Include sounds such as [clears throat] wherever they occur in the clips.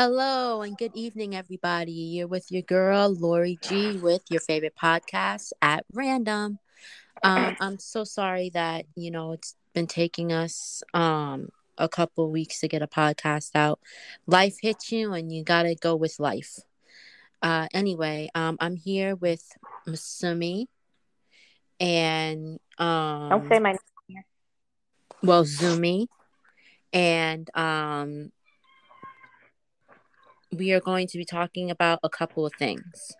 Hello and good evening, everybody. You're with your girl, Lori G, with your favorite podcast at random. Um, I'm so sorry that, you know, it's been taking us um, a couple weeks to get a podcast out. Life hits you and you got to go with life. Uh, anyway, um, I'm here with Masumi and. Um, Don't say my name. Well, Zumi. And um, we are going to be talking about a couple of things.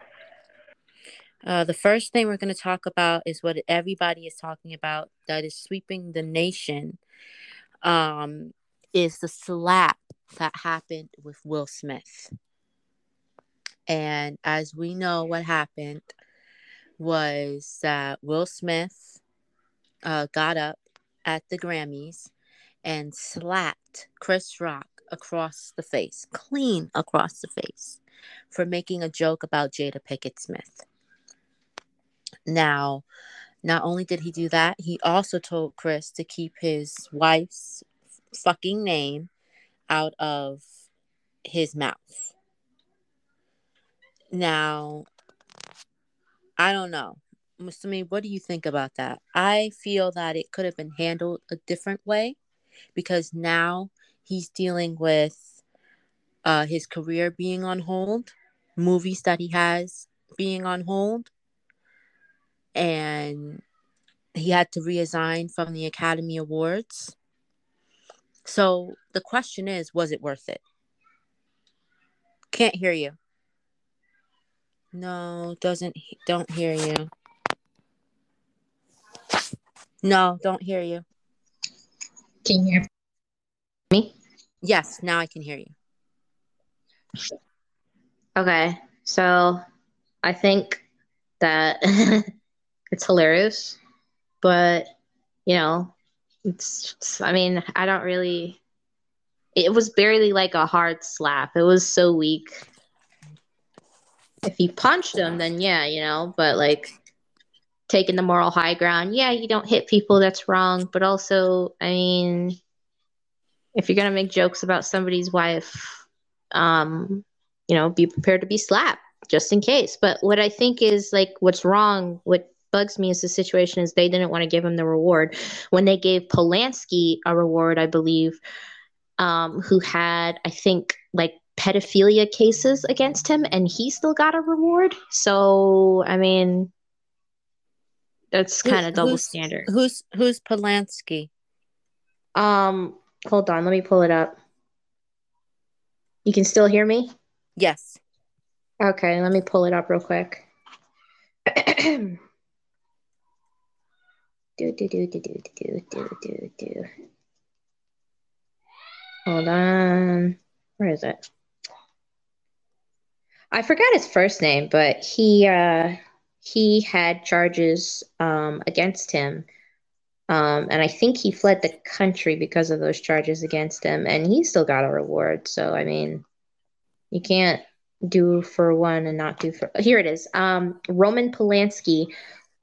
Uh, the first thing we're going to talk about is what everybody is talking about that is sweeping the nation um, is the slap that happened with Will Smith. And as we know, what happened was that Will Smith uh, got up at the Grammys and slapped Chris Rock across the face, clean across the face, for making a joke about Jada Pinkett Smith. Now, not only did he do that, he also told Chris to keep his wife's fucking name out of his mouth. Now, I don't know. Mustami, what do you think about that? I feel that it could have been handled a different way because now he's dealing with uh, his career being on hold, movies that he has being on hold, and he had to resign from the Academy Awards. So the question is, was it worth it? Can't hear you. No, doesn't don't hear you. No, don't hear you. Can you hear? Yes, now I can hear you. Okay, so I think that [laughs] it's hilarious, but you know, it's, it's, I mean, I don't really. It was barely like a hard slap. It was so weak. If he punched him, then yeah, you know, but like taking the moral high ground, yeah, you don't hit people, that's wrong. But also, I mean, if you're gonna make jokes about somebody's wife, um, you know, be prepared to be slapped just in case. But what I think is like what's wrong, what bugs me is the situation is they didn't want to give him the reward when they gave Polanski a reward, I believe, um, who had I think like pedophilia cases against him, and he still got a reward. So I mean, that's kind of double who's, standard. Who's who's Polanski? Um, hold on, let me pull it up. You can still hear me? Yes. Okay, let me pull it up real quick. [clears throat] do do do do do do do do do. Hold on. Where is it? I forgot his first name, but he uh he had charges um against him. Um, and I think he fled the country because of those charges against him, and he still got a reward. So I mean, you can't do for one and not do for here it is um roman polanski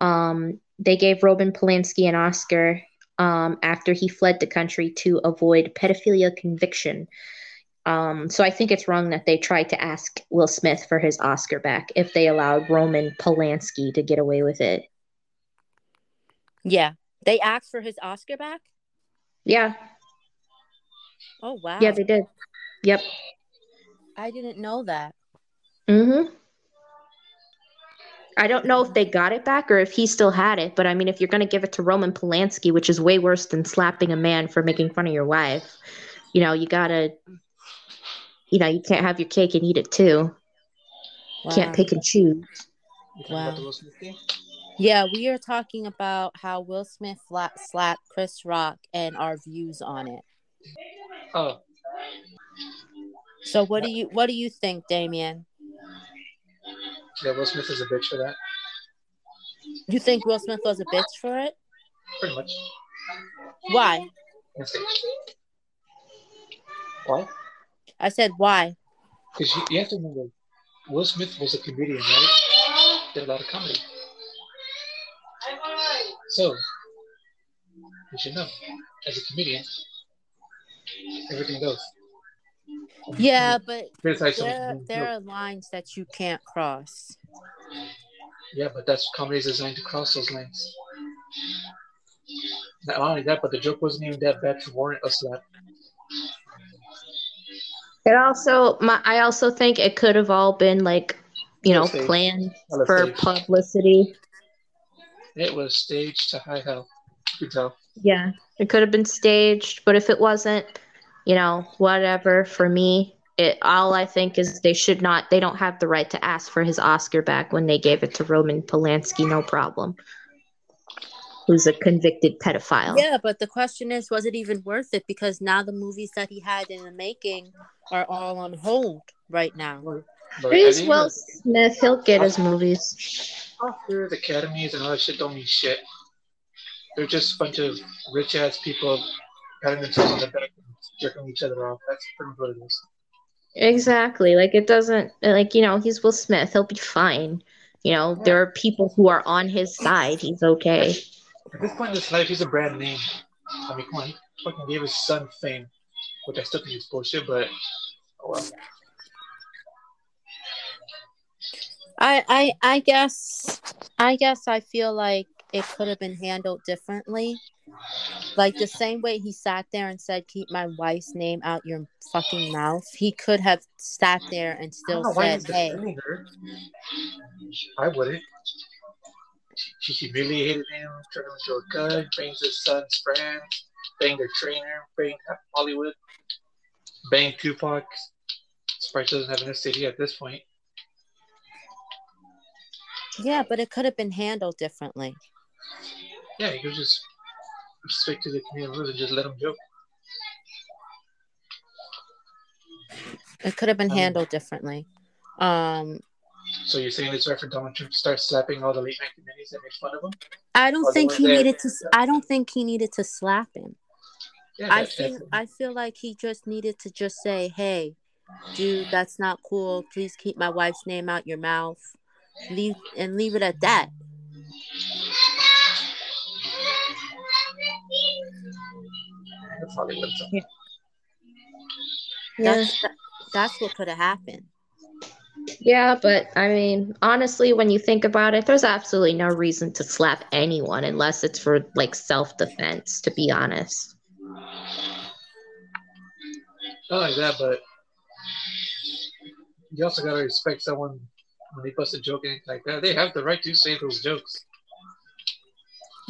um they gave roman polanski an oscar um after he fled the country to avoid pedophilia conviction um so i think it's wrong that they tried to ask will smith for his oscar back if they allowed roman polanski to get away with it Yeah. They asked for his Oscar back? yeah Oh wow. yeah they did yep I didn't know that. Mm-hmm. I don't know if they got it back or if he still had it, but I mean, if you're going to give it to Roman Polanski, which is way worse than slapping a man for making fun of your wife, you know, you gotta, you know, you can't have your cake and eat it too. Wow. Can't pick and choose. Wow. Yeah, we are talking about how Will Smith slapped Chris Rock and our views on it. Oh, So what do you what do you think, Damien? yeah, Will Smith is a bitch for that. You think Will Smith was a bitch for it? Pretty much. Why? Why? I said why. Because you, you have to remember, Will Smith was a comedian, right? Did a lot of comedy. So, you should know, as a comedian, everything goes. Yeah, hmm. but there there are lines that you can't cross. Yeah, but that's comedy is designed to cross those lines. Not only that, but the joke wasn't even that bad to warrant a slap. It also, my, I also think it could have all been like, you know, planned for publicity. It was staged to high hell. You could tell. Yeah, it could have been staged, but if it wasn't, you know, whatever. For me, it all I think is they should not. They don't have the right to ask for his Oscar back when they gave it to Roman Polanski. No problem. Who's a convicted pedophile? Yeah, but the question is, was it even worth it? Because now the movies that he had in the making are all on hold right now. But It I is think Will Smith. He'll get his movies. the academies, and all that shit don't mean shit. They're just a bunch of rich ass people patting themselves on the back and jerking each other off. That's pretty much what it is. Exactly. Like it doesn't. Like you know, he's Will Smith. He'll be fine. You know, there are people who are on his side. He's okay. At this point in his life, he's a brand name. I mean, come on, he fucking gave his son fame, which I still think is bullshit, but oh well. I, I I guess I guess I feel like it could have been handled differently. Like the same way he sat there and said, "Keep my wife's name out your fucking mouth." He could have sat there and still said, "Hey. I wouldn't. She humiliated him, turned him into a gun, banged his son's friend, banged their trainer, banged Hollywood, banged Tupac. Sprite doesn't have an STD at this point. Yeah," but it could have been handled differently. Yeah, you could just stick to the community and just let them joke. It could have been Um, handled differently. Um, So you're saying it's right for Donald Trump to start slapping all the late night that make fun of him? I don't Or think he needed to. I don't think he needed to slap him. Yeah, I feel that's- I feel like he just needed to just say, "Hey, dude, that's not cool. Please keep my wife's name out your mouth." Leave and leave it at that. that's Hollywood. Yeah. That's that, that's what could have happened. Yeah, but I mean, honestly, when you think about it, there's absolutely no reason to slap anyone unless it's for like self defense, to be honest. Not like that, but you also gotta respect someone when they bust a joke and like that. They have the right to say those jokes.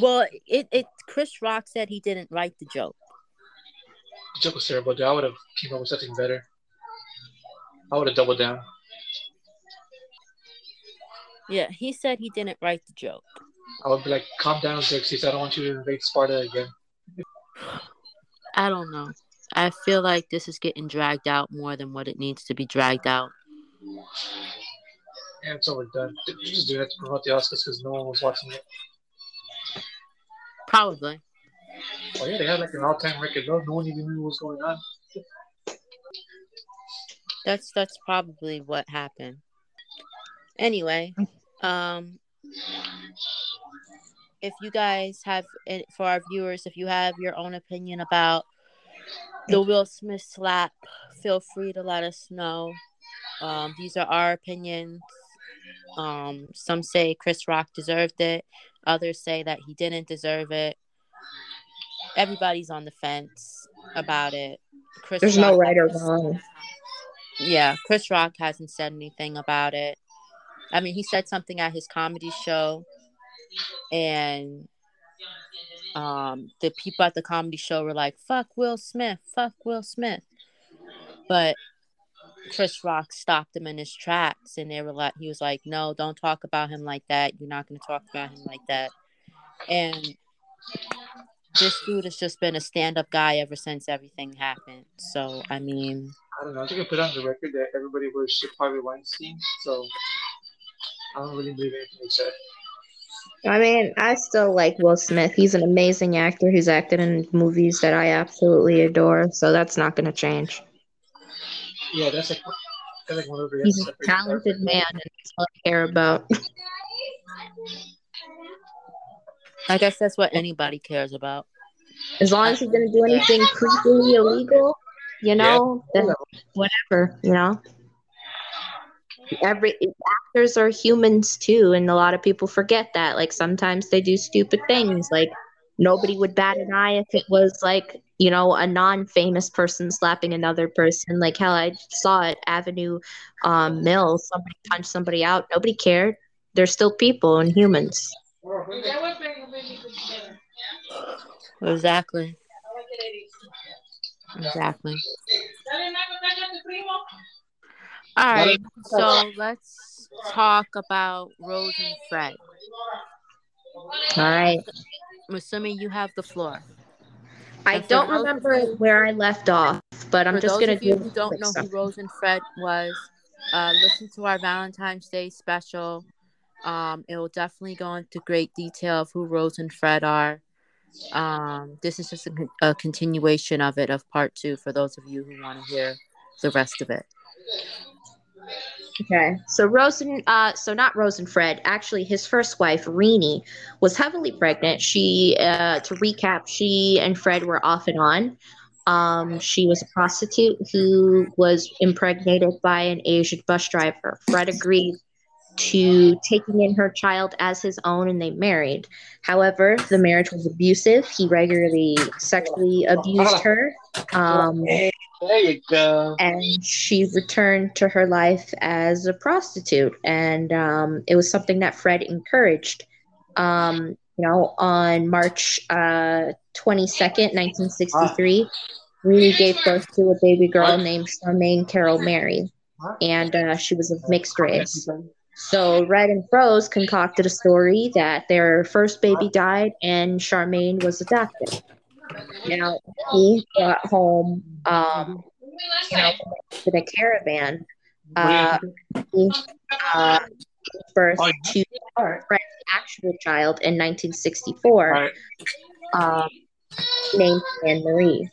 Well, it it Chris Rock said he didn't write the joke. The joke was terrible. Dude. I would have came up with something better. I would have doubled down. Yeah, he said he didn't write the joke. I would be like, calm down, Xerxes. I don't want you to invade Sparta again. [sighs] I don't know. I feel like this is getting dragged out more than what it needs to be dragged out. And it's overdone. You just do that to promote the Oscars because no one was watching it. Probably. Oh yeah, they had like an all-time record low. No one even knew what was going on. That's that's probably what happened. Anyway, um if you guys have it for our viewers, if you have your own opinion about the Will Smith slap, feel free to let us know. Um, these are our opinions. Um, some say Chris Rock deserved it. Others say that he didn't deserve it. Everybody's on the fence about it. Chris There's no right or wrong. Yeah, Chris Rock hasn't said anything about it. I mean, he said something at his comedy show, and um, the people at the comedy show were like, "Fuck Will Smith, fuck Will Smith," but Chris Rock stopped him in his tracks, and they were like, he was like, "No, don't talk about him like that. You're not going to talk about him like that." And this dude has just been a stand-up guy ever since everything happened. So, I mean. I don't know. I think I put on the record that everybody worshipped Harvey Weinstein, so I don't really believe anything he said. I mean, I still like Will Smith. He's an amazing actor He's acted in movies that I absolutely adore, so that's not going to change. Yeah, that's like that's like one of the He's a talented man, and that's all I care about. I guess that's what anybody cares about. As long as he didn't do anything creepily illegal, you know, then whatever, you know. Every actors are humans too, and a lot of people forget that. Like sometimes they do stupid things. Like nobody would bat an eye if it was like you know a non-famous person slapping another person. Like hell, I saw it Avenue um, Mill somebody punched somebody out. Nobody cared. They're still people and humans. Exactly. Exactly. All right, so let's talk about Rose and Fred. All right. I'm assuming you have the floor. I And don't those- remember where I left off, but I'm For just gonna of you do. Who don't know stuff. who Rose and Fred was, uh, listen to our Valentine's Day special. Um, it will definitely go into great detail of who Rose and Fred are. Um, this is just a, a continuation of it, of part two, for those of you who want to hear the rest of it. Okay, so Rose and uh, so not Rose and Fred. Actually, his first wife, Renee, was heavily pregnant. She, uh, to recap, she and Fred were off and on. Um, she was a prostitute who was impregnated by an Asian bus driver. Fred agreed to taking in her child as his own, and they married. However, the marriage was abusive. He regularly sexually abused her. Um, there you go. and she returned to her life as a prostitute. And um, it was something that fred encouraged um, you know on march uh, 22nd 1963 Rooney gave birth to a baby girl named charmaine carol mary. And uh, she was of mixed race. So red and froze concocted a story that their first baby died and charmaine was adopted now he brought home um, you know, in a caravan, uh, he, uh, birth Oh, to. Fred's actual child in 1964, All right. um, named Anne Marie.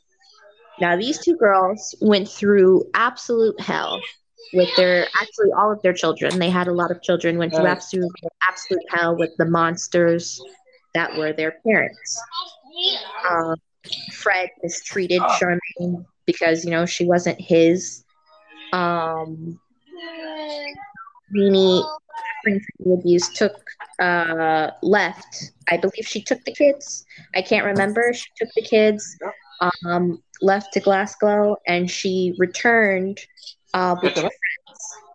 Now, these two girls went through absolute hell with their, actually, all of their children. They had a lot of children, went through absolute, absolute hell with the monsters that were their parents. Um, Fred mistreated Ah. Charmaine because, you know, she wasn't his. Um, Renee, suffering from the abuse, took uh, left. I believe she took the kids. I can't remember. She took the kids, um, left to Glasgow, and she returned uh, with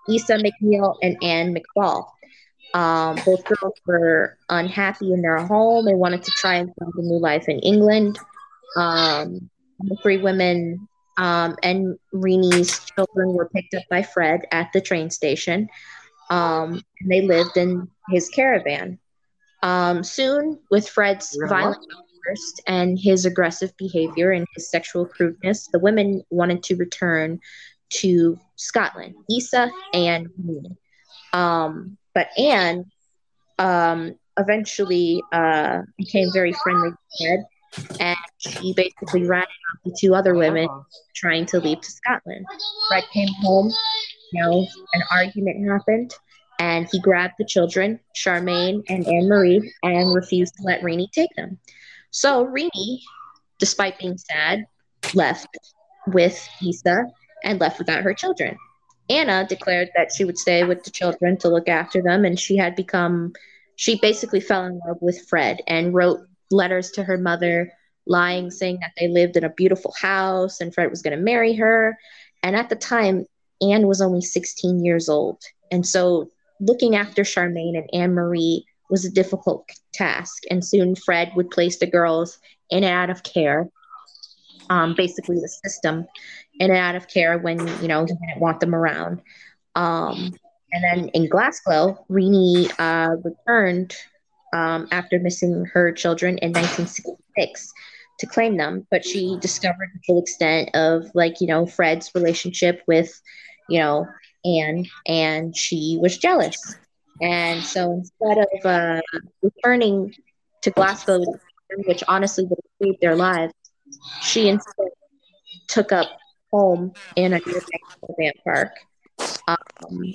Issa McNeil and Anne McFall. Um, both girls were unhappy in their home. They wanted to try and find a new life in England. Um, the three women um, and Renee's children were picked up by Fred at the train station. Um, and they lived in his caravan. Um, soon, with Fred's violent outburst and his aggressive behavior and his sexual crudeness, the women wanted to return to Scotland, Issa and Renee. Um, but Anne um, eventually uh, became very friendly with Fred, and she basically ran out the two other women trying to leave to Scotland. Fred came home, you know, an argument happened, and he grabbed the children, Charmaine and Anne Marie, and refused to let Renee take them. So Renee, despite being sad, left with Issa and left without her children. Anna declared that she would stay with the children to look after them, and she had become, she basically fell in love with Fred and wrote letters to her mother, lying, saying that they lived in a beautiful house and Fred was going to marry her. And at the time, Anne was only 16 years old. And so looking after Charmaine and Anne Marie was a difficult task. And soon Fred would place the girls in and out of care, um, basically the system in and out of care when, you know, he didn't want them around. Um, and then in Glasgow, Renee uh, returned um, after missing her children in 1966 to claim them, but she discovered the full extent of like you know Fred's relationship with you know Anne, and she was jealous. And so instead of uh, returning to Glasgow, which honestly would have saved their lives, she instead took up home in a caravan park. Um,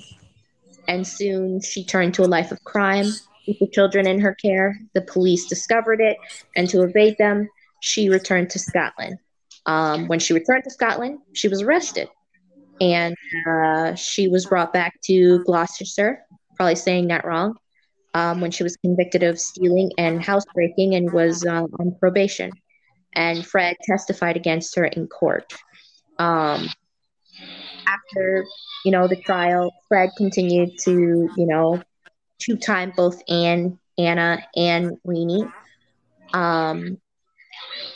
and soon she turned to a life of crime with the children in her care. The police discovered it, and to evade them, she returned to Scotland. Um, when she returned to Scotland, she was arrested and uh, she was brought back to Gloucestershire, probably saying that wrong, um, when she was convicted of stealing and housebreaking and was uh, on probation. And Fred testified against her in court. Um, after you know the trial, Fred continued to you know two time both Anne, Anna, and Renee. Um,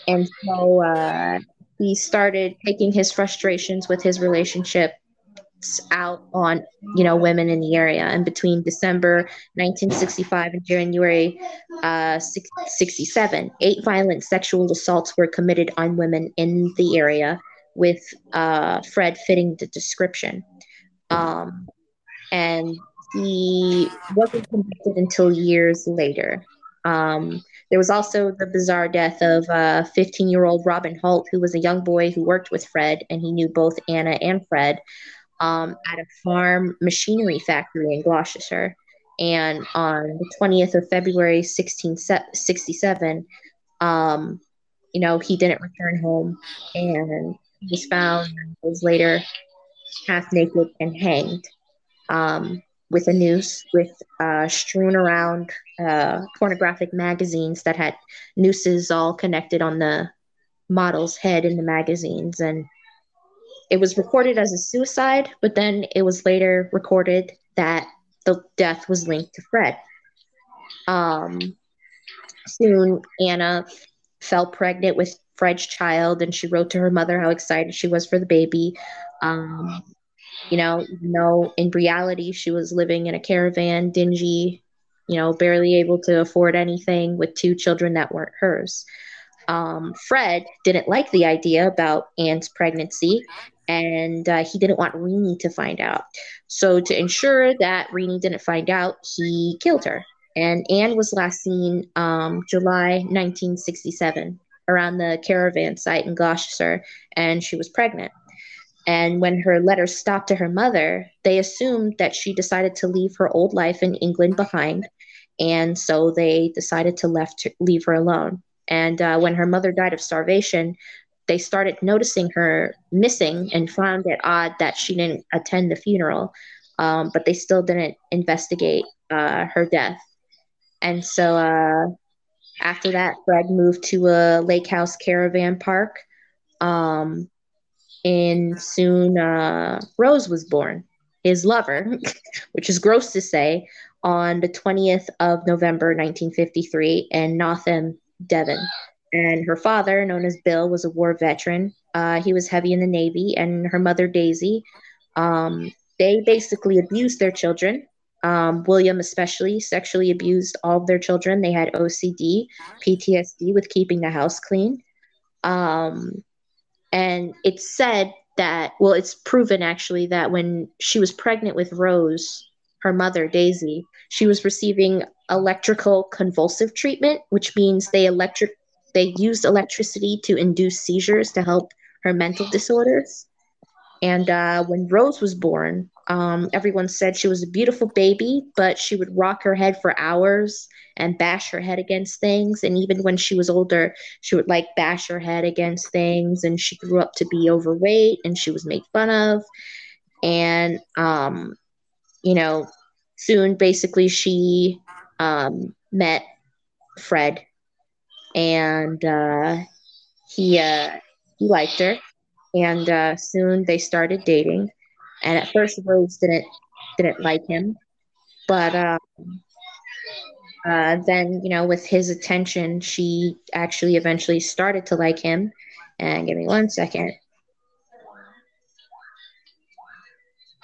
and so uh, he started taking his frustrations with his relationship out on you know women in the area and between december 1965 and january uh, 67 eight violent sexual assaults were committed on women in the area with uh, fred fitting the description um, and he wasn't convicted until years later um, there was also the bizarre death of 15 uh, year old Robin Holt, who was a young boy who worked with Fred, and he knew both Anna and Fred um, at a farm machinery factory in Gloucestershire. And on the 20th of February, 1667, um, you know, he didn't return home and was found was later half naked and hanged. Um, with a noose with uh, strewn around uh, pornographic magazines that had nooses all connected on the model's head in the magazines and it was recorded as a suicide but then it was later recorded that the death was linked to fred um, soon anna fell pregnant with fred's child and she wrote to her mother how excited she was for the baby um, you know, even though in reality she was living in a caravan, dingy, you know, barely able to afford anything with two children that weren't hers. Um, Fred didn't like the idea about Anne's pregnancy and uh, he didn't want Renee to find out. So, to ensure that Renee didn't find out, he killed her. And Anne was last seen um, July 1967 around the caravan site in Gloucester, and she was pregnant. And when her letter stopped to her mother, they assumed that she decided to leave her old life in England behind. And so they decided to left leave her alone. And uh, when her mother died of starvation, they started noticing her missing and found it odd that she didn't attend the funeral. Um, but they still didn't investigate uh, her death. And so uh, after that, Fred moved to a lake house caravan park. Um, and soon uh, Rose was born, his lover, [laughs] which is gross to say, on the 20th of November 1953 in Northam, Devon. And her father, known as Bill, was a war veteran. Uh, he was heavy in the Navy, and her mother, Daisy, um, they basically abused their children. Um, William, especially, sexually abused all of their children. They had OCD, PTSD with keeping the house clean. Um, and it's said that, well, it's proven actually that when she was pregnant with Rose, her mother, Daisy, she was receiving electrical convulsive treatment, which means they electric they used electricity to induce seizures to help her mental disorders. And uh, when Rose was born, um, everyone said she was a beautiful baby, but she would rock her head for hours and bash her head against things. And even when she was older, she would like bash her head against things. And she grew up to be overweight and she was made fun of. And, um, you know, soon basically she um, met Fred and uh, he, uh, he liked her. And uh, soon they started dating and at first Rose didn't didn't like him, but um, uh, then you know with his attention, she actually eventually started to like him. And give me one second.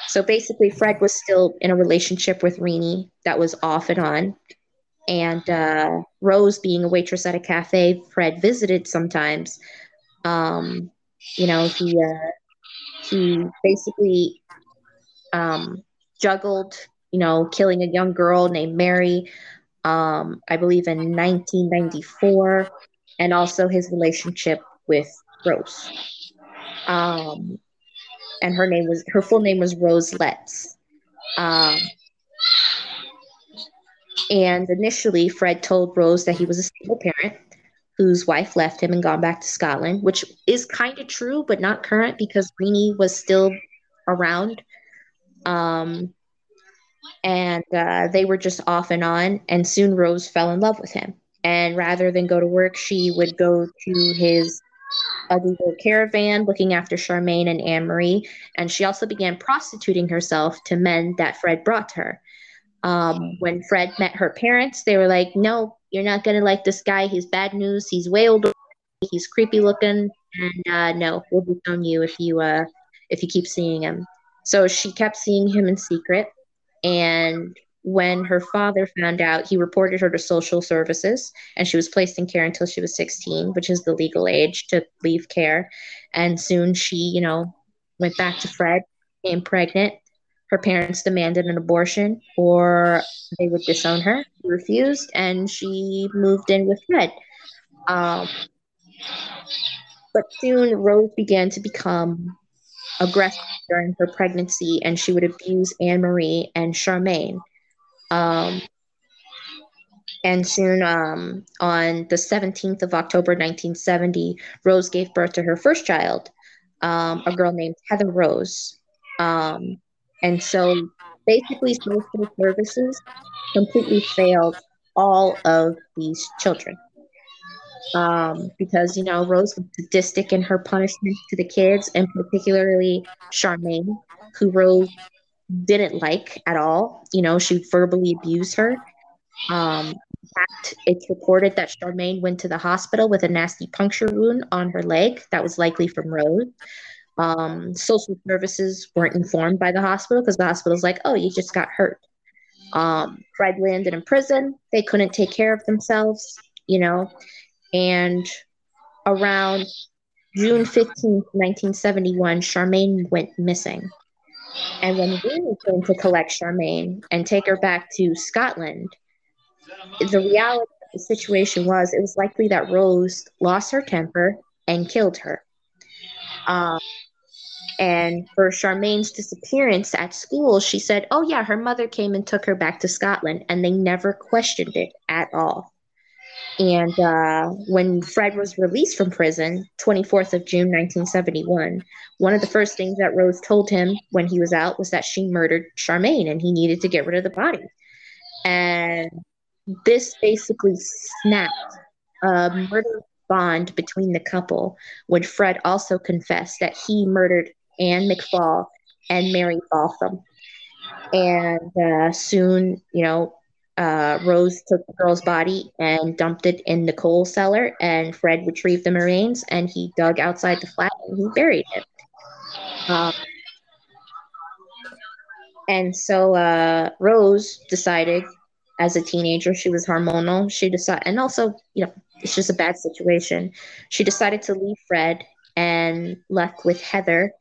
So basically, Fred was still in a relationship with Renee that was off and on. And uh, Rose, being a waitress at a cafe, Fred visited sometimes. Um, you know, he uh, he basically um, juggled, you know, killing a young girl named Mary, um, I believe in 1994, and also his relationship with Rose. Um, and her name was her full name was Rose Letts. Um, and initially, Fred told Rose that he was a single parent, whose wife left him and gone back to Scotland, which is kind of true, but not current because Rennie was still around. Um, and uh, they were just off and on. And soon Rose fell in love with him. And rather than go to work, she would go to his ugly caravan looking after Charmaine and Anne Marie. And she also began prostituting herself to men that Fred brought to her. Um, when Fred met her parents, they were like, No, you're not going to like this guy. He's bad news. He's way older. He's creepy looking. And uh, no, we'll disown you if you uh, if you keep seeing him. So she kept seeing him in secret. And when her father found out, he reported her to social services and she was placed in care until she was 16, which is the legal age to leave care. And soon she, you know, went back to Fred, became pregnant. Her parents demanded an abortion or they would disown her. She refused and she moved in with Fred. Um, but soon Rose began to become aggressive during her pregnancy and she would abuse Anne Marie and Charmaine. Um, and soon, um, on the 17th of October 1970, Rose gave birth to her first child, um, a girl named Heather Rose. Um, and so basically, social services completely failed all of these children um, because you know Rose was sadistic in her punishment to the kids, and particularly Charmaine, who Rose didn't like at all. You know, she verbally abused her. Um, in fact, it's reported that Charmaine went to the hospital with a nasty puncture wound on her leg that was likely from Rose. Um, social services weren't informed by the hospital because the hospital's like, oh, you just got hurt. Um, Fred landed in prison. They couldn't take care of themselves, you know. And around June 15, 1971, Charmaine went missing. And when we came to collect Charmaine and take her back to Scotland, the reality of the situation was it was likely that Rose lost her temper and killed her. Um, and for Charmaine's disappearance at school, she said, Oh, yeah, her mother came and took her back to Scotland, and they never questioned it at all. And uh, when Fred was released from prison, 24th of June 1971, one of the first things that Rose told him when he was out was that she murdered Charmaine and he needed to get rid of the body. And this basically snapped a murder bond between the couple when Fred also confessed that he murdered Anne McFall and Mary Bastholm. And uh, soon, you know, uh, Rose took the girl's body and dumped it in the coal cellar, and Fred retrieved the remains and he dug outside the flat and he buried it. Um, and so uh, Rose decided, as a teenager, she was hormonal. She decided, and also, you know, it's just a bad situation. She decided to leave Fred and left with Heather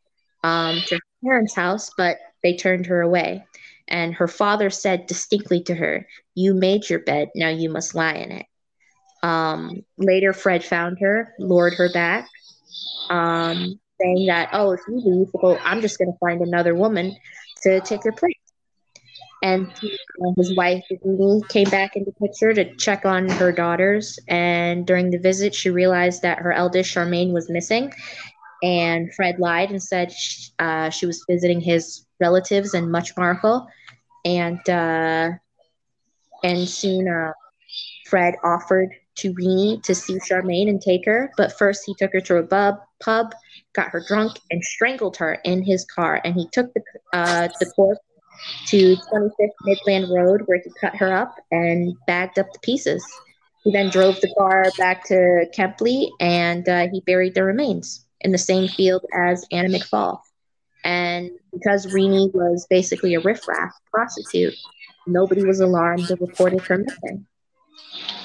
um, to her parents' house, but they turned her away. And her father said distinctly to her, You made your bed, now you must lie in it. Um, later, Fred found her, lured her back, um, saying that, Oh, if you leave, well, I'm just going to find another woman to take your place. And his wife came back into picture to check on her daughters. And during the visit, she realized that her eldest, Charmaine, was missing. And Fred lied and said uh, she was visiting his relatives in Much Marcle, and uh, and soon uh, Fred offered to Rennie to see Charmaine and take her, but first he took her to a pub, pub, got her drunk, and strangled her in his car. And he took the uh, the corpse to 25th Midland Road, where he cut her up and bagged up the pieces. He then drove the car back to Kempley, and uh, he buried the remains in the same field as Anna McFall. And because Rennie was basically a riffraff prostitute, nobody was alarmed or reported her missing.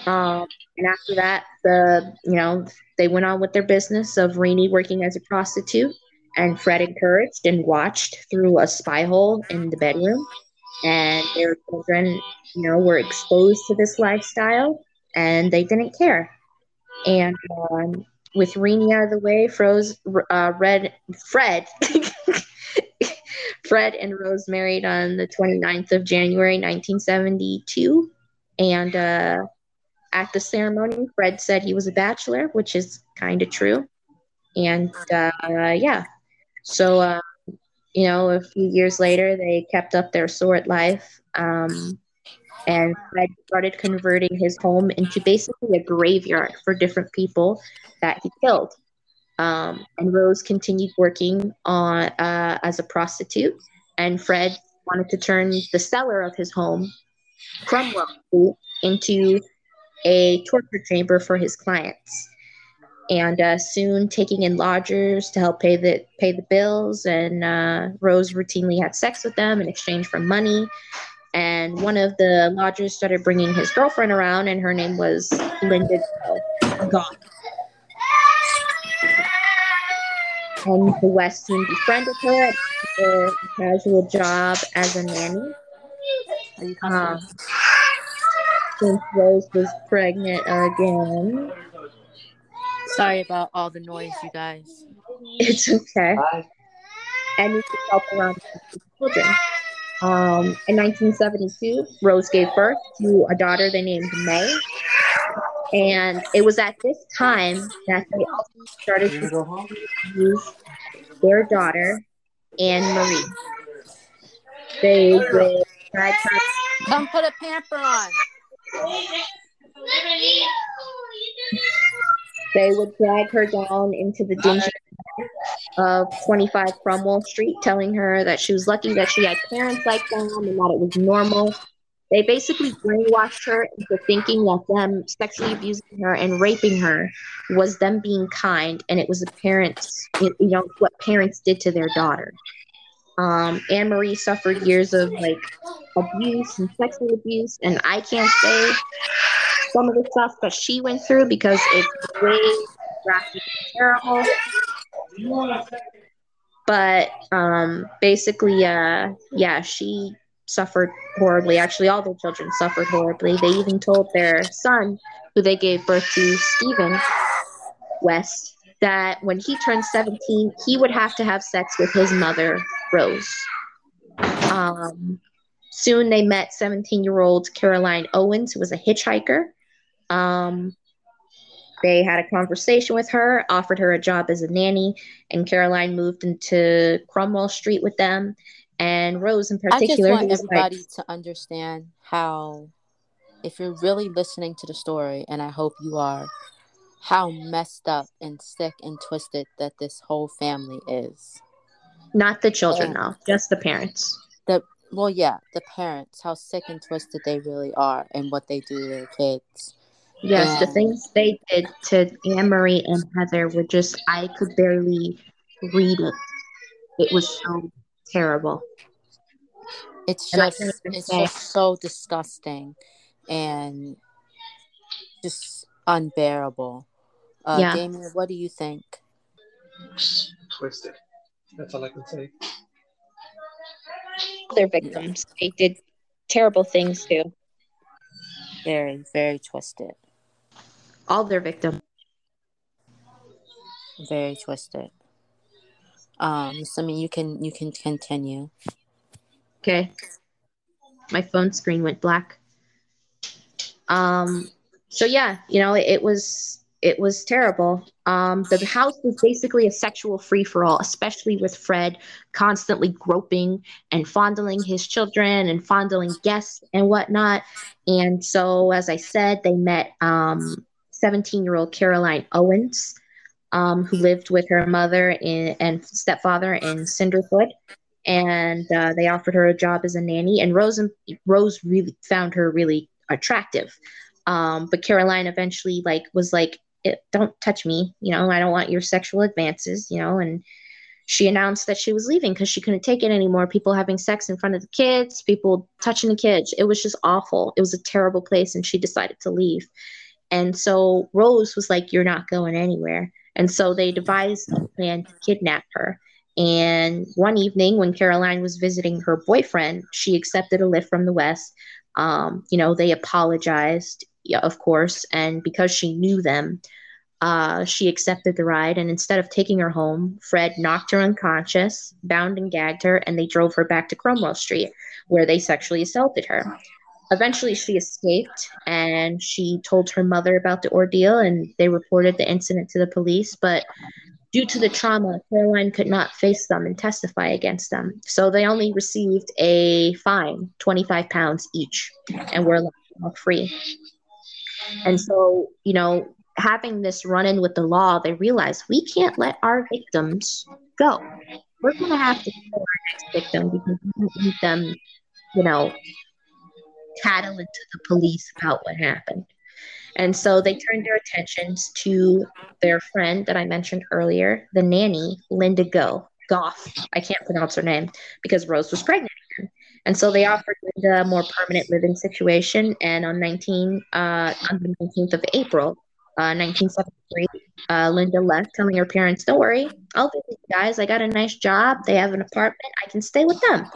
Um, and after that, the you know they went on with their business of Rennie working as a prostitute, and Fred encouraged and watched through a spy hole in the bedroom, and their children, you know, were exposed to this lifestyle, and they didn't care. And um, with Rennie out of the way, froze uh, Red Fred [laughs] Fred and Rose married on the 29th of January 1972 and uh, at the ceremony, Fred said he was a bachelor, which is kind of true. And uh, yeah, so uh, you know, a few years later, they kept up their sort life. Um, and Fred started converting his home into basically a graveyard for different people that he killed. Um, and Rose continued working on uh, as a prostitute, and Fred wanted to turn the cellar of his home, Cromwell, into a torture chamber for his clients. And uh, soon taking in lodgers to help pay the pay the bills, and uh, Rose routinely had sex with them in exchange for money. And one of the lodgers started bringing his girlfriend around, and her name was Linda Gough. And the West soon befriended her at a casual job as a nanny. Um, since Rose was pregnant again. Sorry about all the noise, you guys. It's okay. And you could help around the children. Um, in 1972, Rose gave birth to a daughter they named Mae. And it was at this time that they also started to use their daughter, Anne Marie. They would try to Come put a pamper on. They would drag her down into the dingy of 25 Cromwell Street, telling her that she was lucky that she had parents like them and that it was normal. They basically brainwashed her into thinking that them sexually abusing her and raping her was them being kind, and it was the parents, you know, what parents did to their daughter. Um, Anne Marie suffered years of like abuse and sexual abuse, and I can't say some of the stuff that she went through because it's way and terrible. But um, basically, uh, yeah, she suffered horribly. Actually, all the children suffered horribly. They even told their son, who they gave birth to, Stephen West, that when he turned 17, he would have to have sex with his mother, Rose. Um, soon they met 17 year old Caroline Owens, who was a hitchhiker. Um, they had a conversation with her, offered her a job as a nanny, and Caroline moved into Cromwell Street with them. And Rose, in particular, I just want everybody like, to understand how, if you're really listening to the story, and I hope you are, how messed up and sick and twisted that this whole family is. Not the children, though, just the parents. The well, yeah, the parents, how sick and twisted they really are, and what they do to their kids. Yes, and... the things they did to Anne Marie and Heather were just I could barely read it. It was so terrible. It's just it's say, just so disgusting and just unbearable. Uh, yeah. Damien, what do you think? Twisted. That's all I can say. They're victims. They did terrible things too. Very, very twisted. All their victims. Very twisted. Um, so I mean, you can you can continue. Okay. My phone screen went black. Um. So yeah, you know, it, it was it was terrible. Um, the house was basically a sexual free for all, especially with Fred constantly groping and fondling his children and fondling guests and whatnot. And so, as I said, they met 17 um, year old Caroline Owens, um, who lived with her mother in, and stepfather in Cinderford. And uh, they offered her a job as a nanny. And Rose, Rose really found her really attractive. Um, but Caroline eventually like was like, don't touch me. You know, I don't want your sexual advances, you know, and she announced that she was leaving because she couldn't take it anymore. People having sex in front of the kids, people touching the kids. It was just awful. It was a terrible place, and she decided to leave. And so Rose was like, You're not going anywhere. And so they devised a plan to kidnap her. And one evening, when Caroline was visiting her boyfriend, she accepted a lift from the West. Um, you know, they apologized of course. And because she knew them, uh, she accepted the ride. And instead of taking her home, Fred knocked her unconscious, bound and gagged her, and they drove her back to Cromwell Street, where they sexually assaulted her. Eventually, she escaped and she told her mother about the ordeal, and they reported the incident to the police. But due to the trauma, Caroline could not face them and testify against them. So they only received a fine, 25 pounds each, and were allowed free. And so, you know, having this run in with the law, they realized we can't let our victims go. We're going to have to kill our next victim because we don't need them, you know, tattling to the police about what happened. And so they turned their attentions to their friend that I mentioned earlier, the nanny, Linda Go. Goff. I can't pronounce her name because Rose was pregnant again. And so they offered Linda a more permanent living situation. And on 19, uh, on the 19th of April, uh, 1973, uh, Linda left, telling her parents, "Don't worry, I'll visit you guys. I got a nice job. They have an apartment. I can stay with them."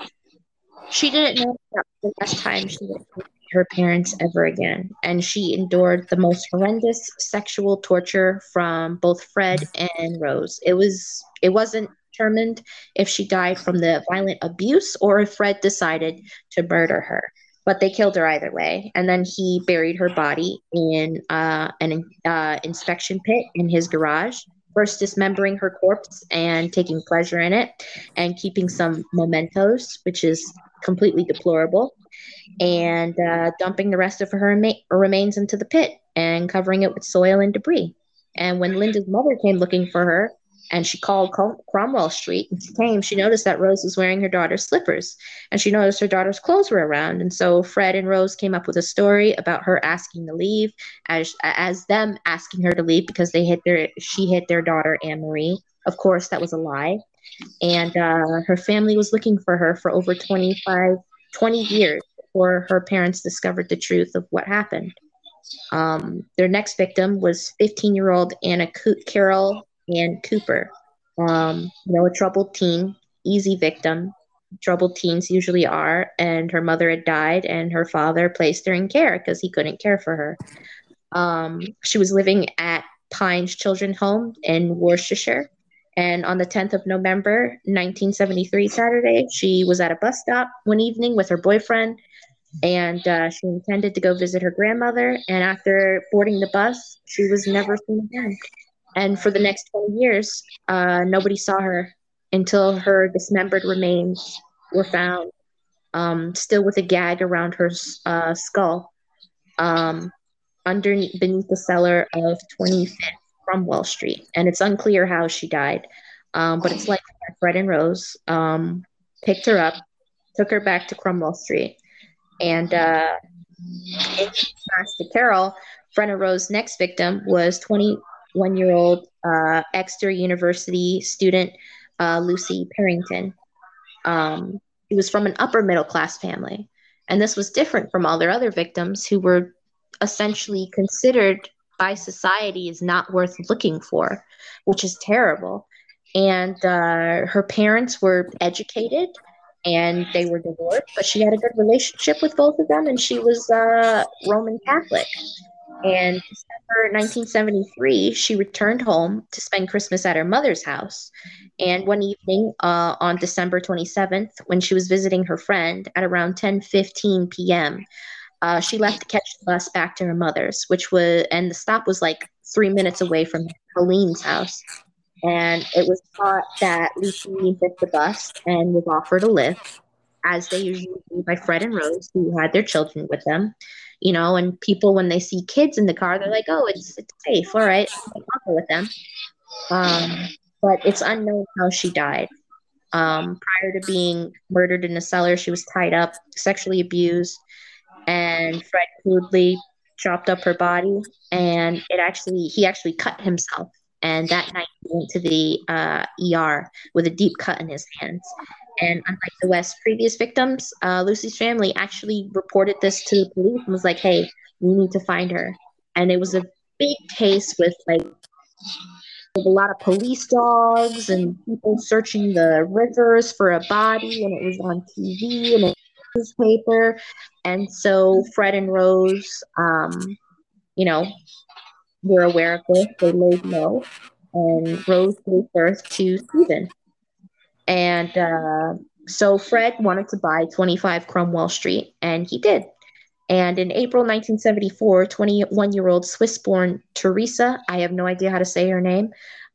She didn't know that the last time she would see her parents ever again, and she endured the most horrendous sexual torture from both Fred and Rose. It was it wasn't determined if she died from the violent abuse or if Fred decided to murder her but they killed her either way. And then he buried her body in uh, an uh, inspection pit in his garage, first dismembering her corpse and taking pleasure in it, and keeping some mementos, which is completely deplorable, and uh, dumping the rest of her rema- remains into the pit and covering it with soil and debris. And when Linda's mother came looking for her, and she called Cromwell Street. And she came, she noticed that Rose was wearing her daughter's slippers, and she noticed her daughter's clothes were around. And so Fred and Rose came up with a story about her asking to leave, as as them asking her to leave because they hit their she hit their daughter Anne Marie. Of course, that was a lie, and uh, her family was looking for her for over 25, 20 years before her parents discovered the truth of what happened. Um, their next victim was 15 year old Anna Carol and Cooper. Um, you know, a troubled teen, easy victim. Troubled teens usually are, and her mother had died, and her father placed her in care because he couldn't care for her. Um, she was living at Pines Children's Home in Worcestershire. And on the 10th of November, 1973, Saturday, she was at a bus stop one evening with her boyfriend, and uh, she intended to go visit her grandmother. And after boarding the bus, she was never seen again. And for the next 20 years, uh, nobody saw her until her dismembered remains were found, um, still with a gag around her uh, skull, um, underneath beneath the cellar of 25th Cromwell Street. And it's unclear how she died, um, but it's likely Fred and Rose um, picked her up, took her back to Cromwell Street, and uh, in to Carol, Fred and Rose's next victim was 21-year-old uh, Exeter University student, uh, Lucy Partington. Um, he was from an upper middle class family. And this was different from all their other victims who were essentially considered by society is not worth looking for, which is terrible. And uh, her parents were educated and they were divorced, but she had a good relationship with both of them, and she was uh, Roman Catholic. And December 1973, she returned home to spend Christmas at her mother's house. And one evening uh, on December 27th, when she was visiting her friend at around 10:15 p.m., uh, she left to catch the bus back to her mother's, which was, and the stop was like three minutes away from Colleen's house. And it was thought that Lucy missed the bus and was offered a lift, as they usually do by Fred and Rose, who had their children with them you know, and people when they see kids in the car, they're like, "Oh, it's it's safe, all right, I'll go with them." Um, but it's unknown how she died. Um, prior to being murdered in the cellar, she was tied up, sexually abused, and Fred crudely chopped up her body. And it actually, he actually cut himself. And that night, he went to the uh, ER with a deep cut in his hands. And unlike the West's previous victims, uh, Lucy's family actually reported this to the police and was like, hey, we need to find her. And it was a big case with like with a lot of police dogs and people searching the rivers for a body, and it was on TV and a newspaper. And so Fred and Rose, um, you know, were aware of this. They laid low, and Rose gave birth to Stephen. And uh, so Fred wanted to buy 25 Cromwell Street, and he did. And in April 1974, 21 year old Swiss born Teresa, I have no idea how to say her name,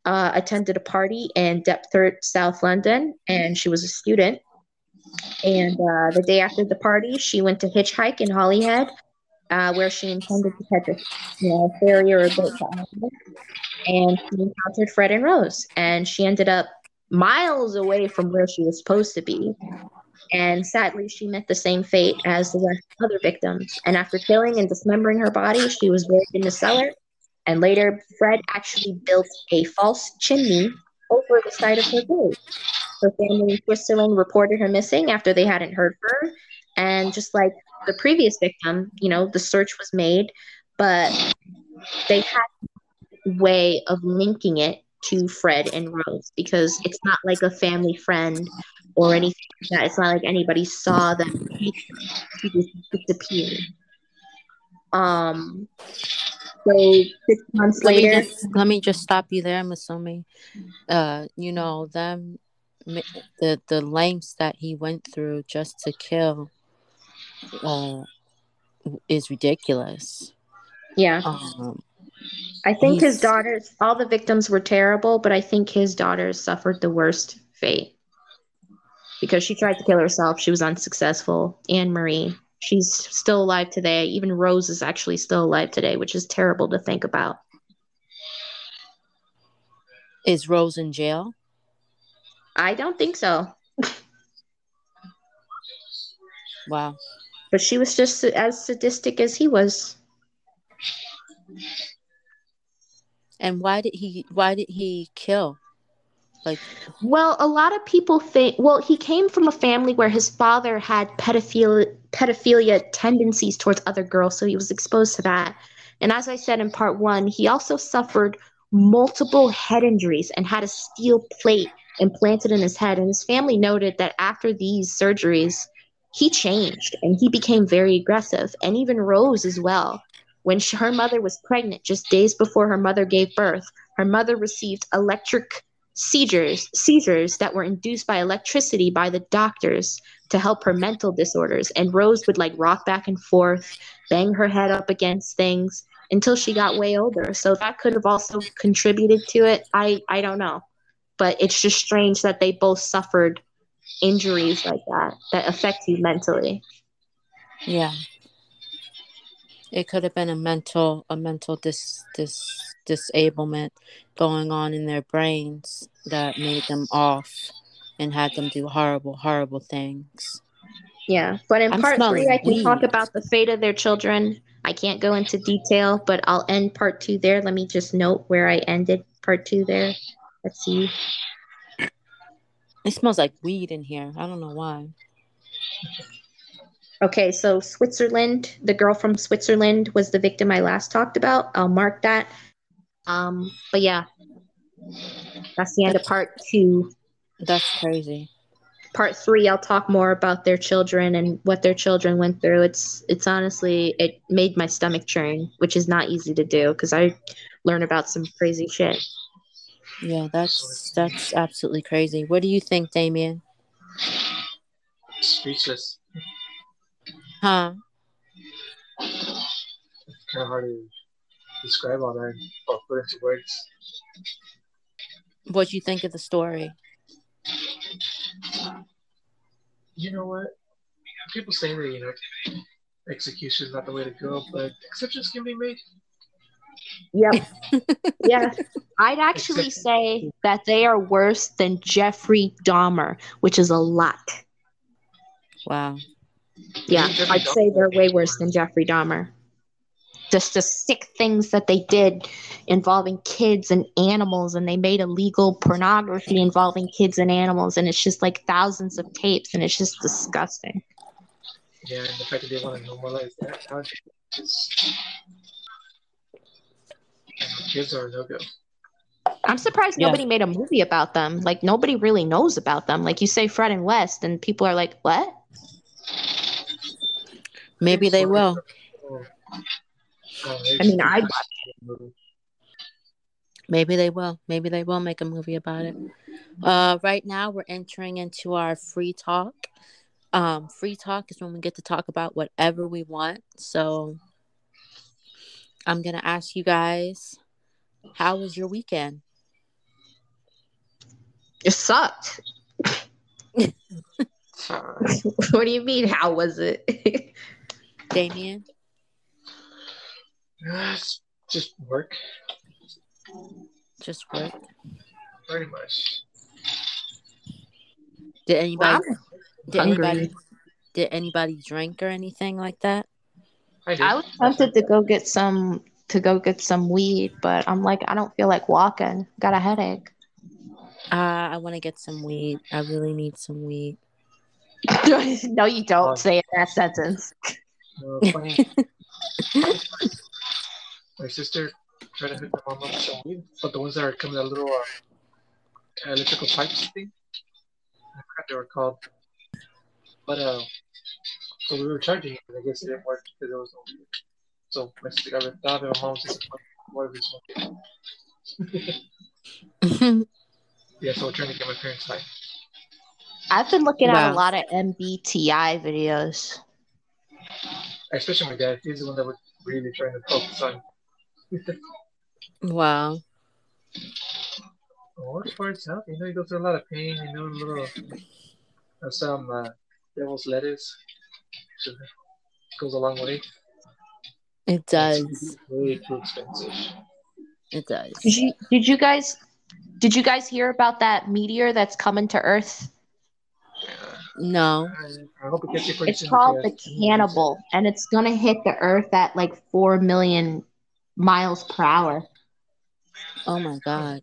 uh, attended a party in Deptford, South London, and she was a student. And uh, the day after the party, she went to hitchhike in Holyhead, uh, where she intended to catch a you know, ferry or a boat. And she encountered Fred and Rose, and she ended up miles away from where she was supposed to be. And sadly, she met the same fate as the other victims. And after killing and dismembering her body, she was buried in the cellar. And later, Fred actually built a false chimney over the side of her grave. Her family in Switzerland reported her missing after they hadn't heard from her. And just like the previous victim, you know, the search was made, but they had way of linking it to Fred and Rose because it's not like a family friend or anything like that. It's not like anybody saw them. He just disappeared. Um, so six months let later, me just, let me just stop you there, Masumi. Uh, you know them, the the lengths that he went through just to kill, uh, is ridiculous. yeah, Um, I think his daughters, all the victims were terrible, but I think his daughters suffered the worst fate because she tried to kill herself. She was unsuccessful. Anne Marie, she's still alive today. Even Rose is actually still alive today, which is terrible to think about. is Rose in jail? I don't think so, Wow. but she was just as sadistic as he was. And why did he? Why did he kill? Like, Well, a lot of people think, well, he came from a family where his father had pedophilia, pedophilia tendencies towards other girls, so he was exposed to that. And as I said in part one, he also suffered multiple head injuries and had a steel plate implanted in his head. And his family noted that after these surgeries, he changed and he became very aggressive, and even Rose as well. When she, her mother was pregnant, just days before her mother gave birth, her mother received electric seizures seizures that were induced by electricity by the doctors to help her mental disorders. And rose would like rock back and forth bang her head up against things until she got way older. So that could have also contributed to it. I i don't know. But it's just strange that they both suffered injuries like that that affect you mentally. Yeah. It could have been a mental, a mental dis dis disablement going on in their brains that made them off and had them do horrible, horrible things. Yeah, but in I'm part three, I can talk about the fate of their children. I can't go into detail, but I'll end part two there. Let me just note where I ended part two there. Let's see. It smells like weed in here. I don't know why. Okay, so Switzerland, the girl from Switzerland was the victim I last talked about. I'll mark that. Um, but yeah, that's the end of part two. That's crazy. Part three, I'll talk more about their children and what their children went through. It's it's honestly it made my stomach churn, which is not easy to do because I learn about some crazy shit. Yeah, that's that's absolutely crazy. What do you think, Damien? Speechless. Huh? It's kind of hard to describe all that or put into words. What you think of the story? You know what? People say that, you know, execution is not the way to go, but exceptions can be made. Yep. [laughs] yeah. I'd actually Except- say that they are worse than Jeffrey Dahmer, which is a lot. Wow. Yeah, I'd say they're way worse than Jeffrey Dahmer. Just the sick things that they did involving kids and animals, and they made illegal pornography involving kids and animals, and it's just like thousands of tapes, and it's just disgusting. Yeah, and the fact that they want to normalize that nowadays is. You know, kids are no go. I'm surprised Yeah. nobody made a movie about them. Like nobody really knows about them. Like you say Fred and West, and people are like, "What?" Maybe they will. I mean, I'd Maybe they will. Maybe they will make a movie about it. Uh, right now, we're entering into our free talk. Um, free talk is when we get to talk about whatever we want. So I'm gonna ask you guys, how was your weekend? It sucked. [laughs] [laughs] what do you mean? How was it? [laughs] Damien? Uh, just work, Just work. pretty much. Did anybody did hungry. anybody did anybody drink or anything like that? I. I was tempted to go get some to go get some weed, but I'm like, I don't feel like walking. Got a headache. Uh, I want to get some weed. I really need some weed. [laughs] no, you don't say it in that sentence. Uh, [laughs] funny. My sister trying to hook my mom up with weed, but the ones that are coming out little uh, electrical pipes thing. I forgot they were called. But uh, so we were charging it, and I guess it didn't work because there was no weed. So my sister got ripped off, and my mom was just like, "What are we smoking?" [laughs] Yeah, so we're trying to get my parents high. I've been looking at a lot of MBTI videos. Especially my dad. He's the one that was really trying to focus on. Wow. The worst part's help. You know, he goes through a lot of pain. You know, a little uh, some uh, devil's lettuce. So goes a long way. It does. Way too expensive. It does. Did you did you guys did you guys hear about that meteor that's coming to Earth? No. I, I hope it gets you It's called the Cannibal, and it's gonna hit the Earth at like four million miles per hour. Oh my god.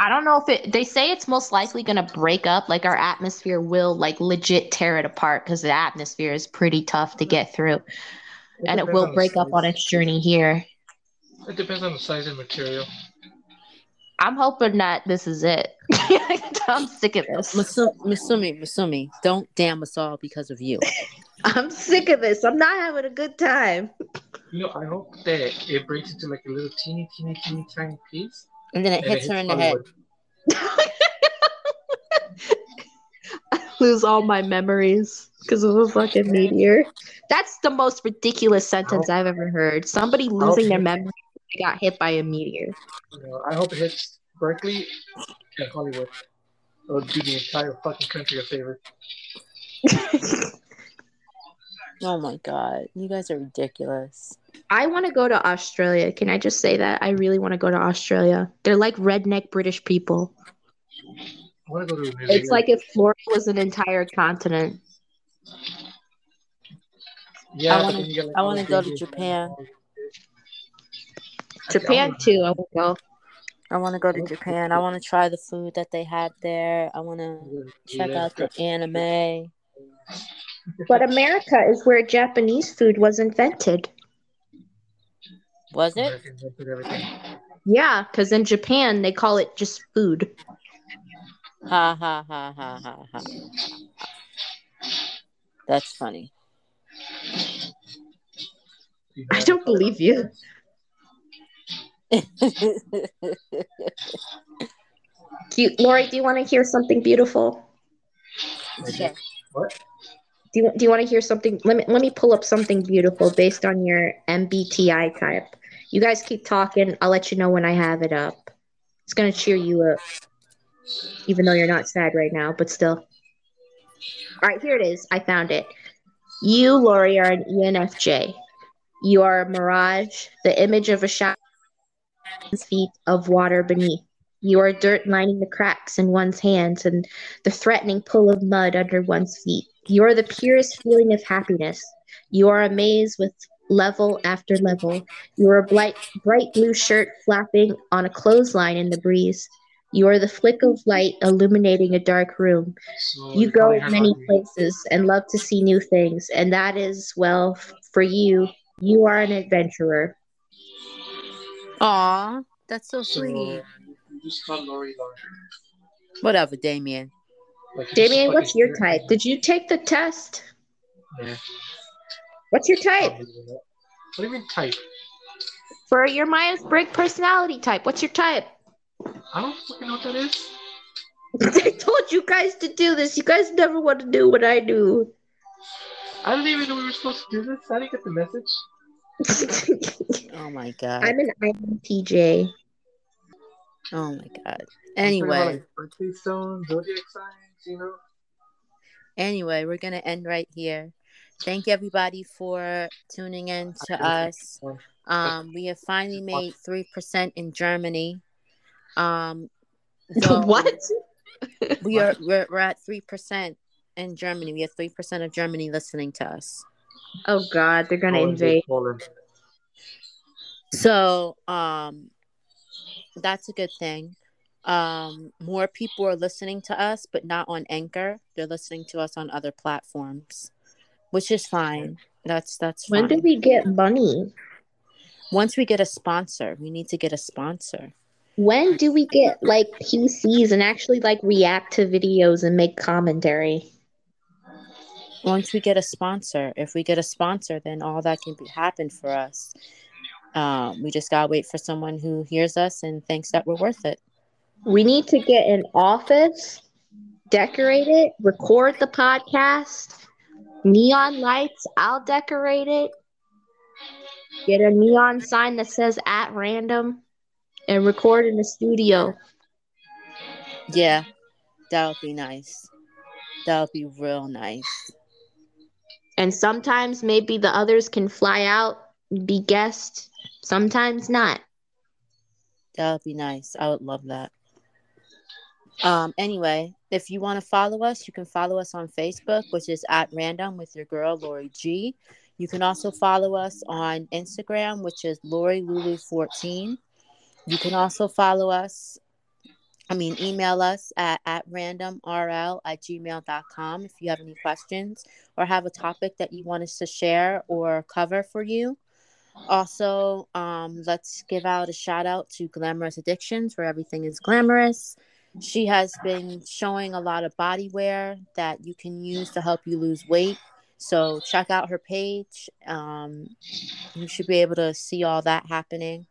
I don't know if it. They say it's most likely gonna break up. Like our atmosphere will like legit tear it apart because the atmosphere is pretty tough to get through, and it will break up on its journey here. It depends on the size and material. I'm hoping that this is it. [laughs] I'm sick of this. Masu- Masumi, Masumi, don't damn us all because of you. [laughs] I'm sick of this. I'm not having a good time. You know, I hope that it breaks into like a little teeny, teeny, teeny, tiny piece. And then it and hits her in the head. [laughs] I lose all my memories because of a fucking meteor. That's the most ridiculous sentence I've ever heard. Somebody losing their memory they got hit by a meteor. You know, I hope it hits Berkeley and Hollywood. It'll do the entire fucking country a favor. [laughs] Oh my god. You guys are ridiculous. I want to go to Australia. Can I just say that? I really want to go to Australia. They're like redneck British people. I want to go to New Zealand. It's like if Florida was an entire continent. yeah, I wanna- then you got, like, I all wanna the go to Japan. all this shit. Japan too. I will go. I want to go to Japan. I want to try the food that they had there. I want to check out the anime. But America is where Japanese food was invented. Was it? Americans invented everything. Yeah, because in Japan they call it just food. Ha ha ha ha ha ha. That's funny. I don't believe you. [laughs] Do you, Lori, do you want to hear something beautiful? Sure. What? Do you, do you want to hear something? Let me let me pull up something beautiful based on your MBTI type. You guys keep talking. I'll let you know when I have it up. It's gonna cheer you up, even though you're not sad right now, but still. All right, here it is. I found it. You, Lori, are an ENFJ. You are a mirage, the image of a shadow, feet of water beneath. You are dirt lining the cracks in one's hands and the threatening pull of mud under one's feet. You are the purest feeling of happiness. You are a maze with level after level. You are a bright, bright blue shirt flapping on a clothesline in the breeze. You are the flick of light illuminating a dark room. So You go probably have many ugly- places and love to see new things, and that is, well, f- for you, you are an adventurer. Aw, that's so So sweet. you just call Lori Lori. Whatever, Damien. Like, Damien, fucking what's your type? Did you take the test? Yeah. What's your type? What do you mean type? For your Myers Briggs personality type, what's your type? I don't fucking know what that is. [laughs] I told you guys to do this. You guys never want to do what I do. I didn't even know we were supposed to do this. I didn't get the message. [laughs] Oh my god. I'm an INTJ. Oh my god. I'm talking about, Anyway, like, birthday stones, zodiac signs, you know. anyway, we're gonna end right here. Thank you everybody for tuning in to us. Um, we have finally made three percent in Germany. Um, [laughs] though what? We are we're, we're at three percent in Germany. We have three percent of Germany listening to us. Oh God, they're gonna Oh, invade. Poland. So um, that's a good thing. Um, more people are listening to us, but not on Anchor. They're listening to us on other platforms, which is fine. That's that's When fine. do we get money? Once we get a sponsor, we need to get a sponsor. When do we get like PCs and actually like react to videos and make commentary? Once we get a sponsor, if we get a sponsor, then all that can be, happen for us. Um, we just gotta wait for someone who hears us and thinks that we're worth it. We need to get an office, decorate it, record the podcast, neon lights. I'll decorate it. Get a neon sign that says at random and record in the studio. Yeah, that would be nice. That would be real nice. And sometimes maybe the others can fly out, be guests, sometimes not. That would be nice. I would love that. Um, anyway, if you want to follow us, you can follow us on Facebook, which is at random with your girl Lori G. You can also follow us on Instagram, which is Lori Lulu 14. You can also follow us, I mean, email us at, at randomrl at gmail.com if you have any questions or have a topic that you want us to share or cover for you. Also, um, let's give out a shout out to Glamorous Addictions, where everything is glamorous. She has been showing a lot of body wear that you can use to help you lose weight. So check out her page. Um, you should be able to see all that happening,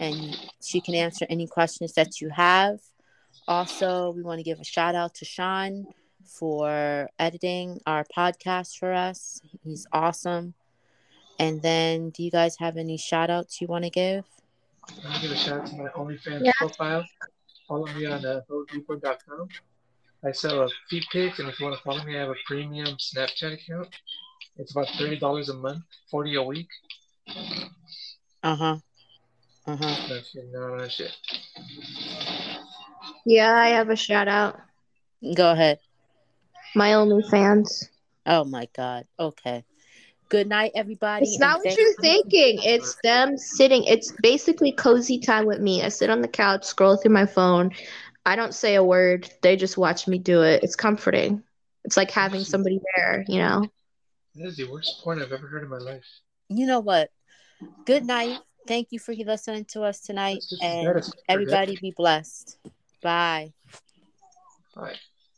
and she can answer any questions that you have. Also, we want to give a shout out to Sean for editing our podcast for us. He's awesome. And then, do you guys have any shout outs you want to give? Let me give a shout out to my OnlyFans Yeah. profile. Follow me on uh, hodeeper.com. I sell a feed pics, and if you want to follow me, I have a premium Snapchat account. It's about thirty dollars a month, forty a week. Uh huh. Uh huh. No, no shit. Yeah, I have a shout out. Go ahead. My OnlyFans. Oh my God. Okay. Good night, everybody. It's not what you're thinking. It's them sitting. It's basically cozy time with me. I sit on the couch, scroll through my phone. I don't say a word. They just watch me do it. It's comforting. It's like having somebody there, you know. That is the worst point I've ever heard in my life. You know what? Good night. Thank you for listening to us tonight. And everybody be blessed. Bye. Bye.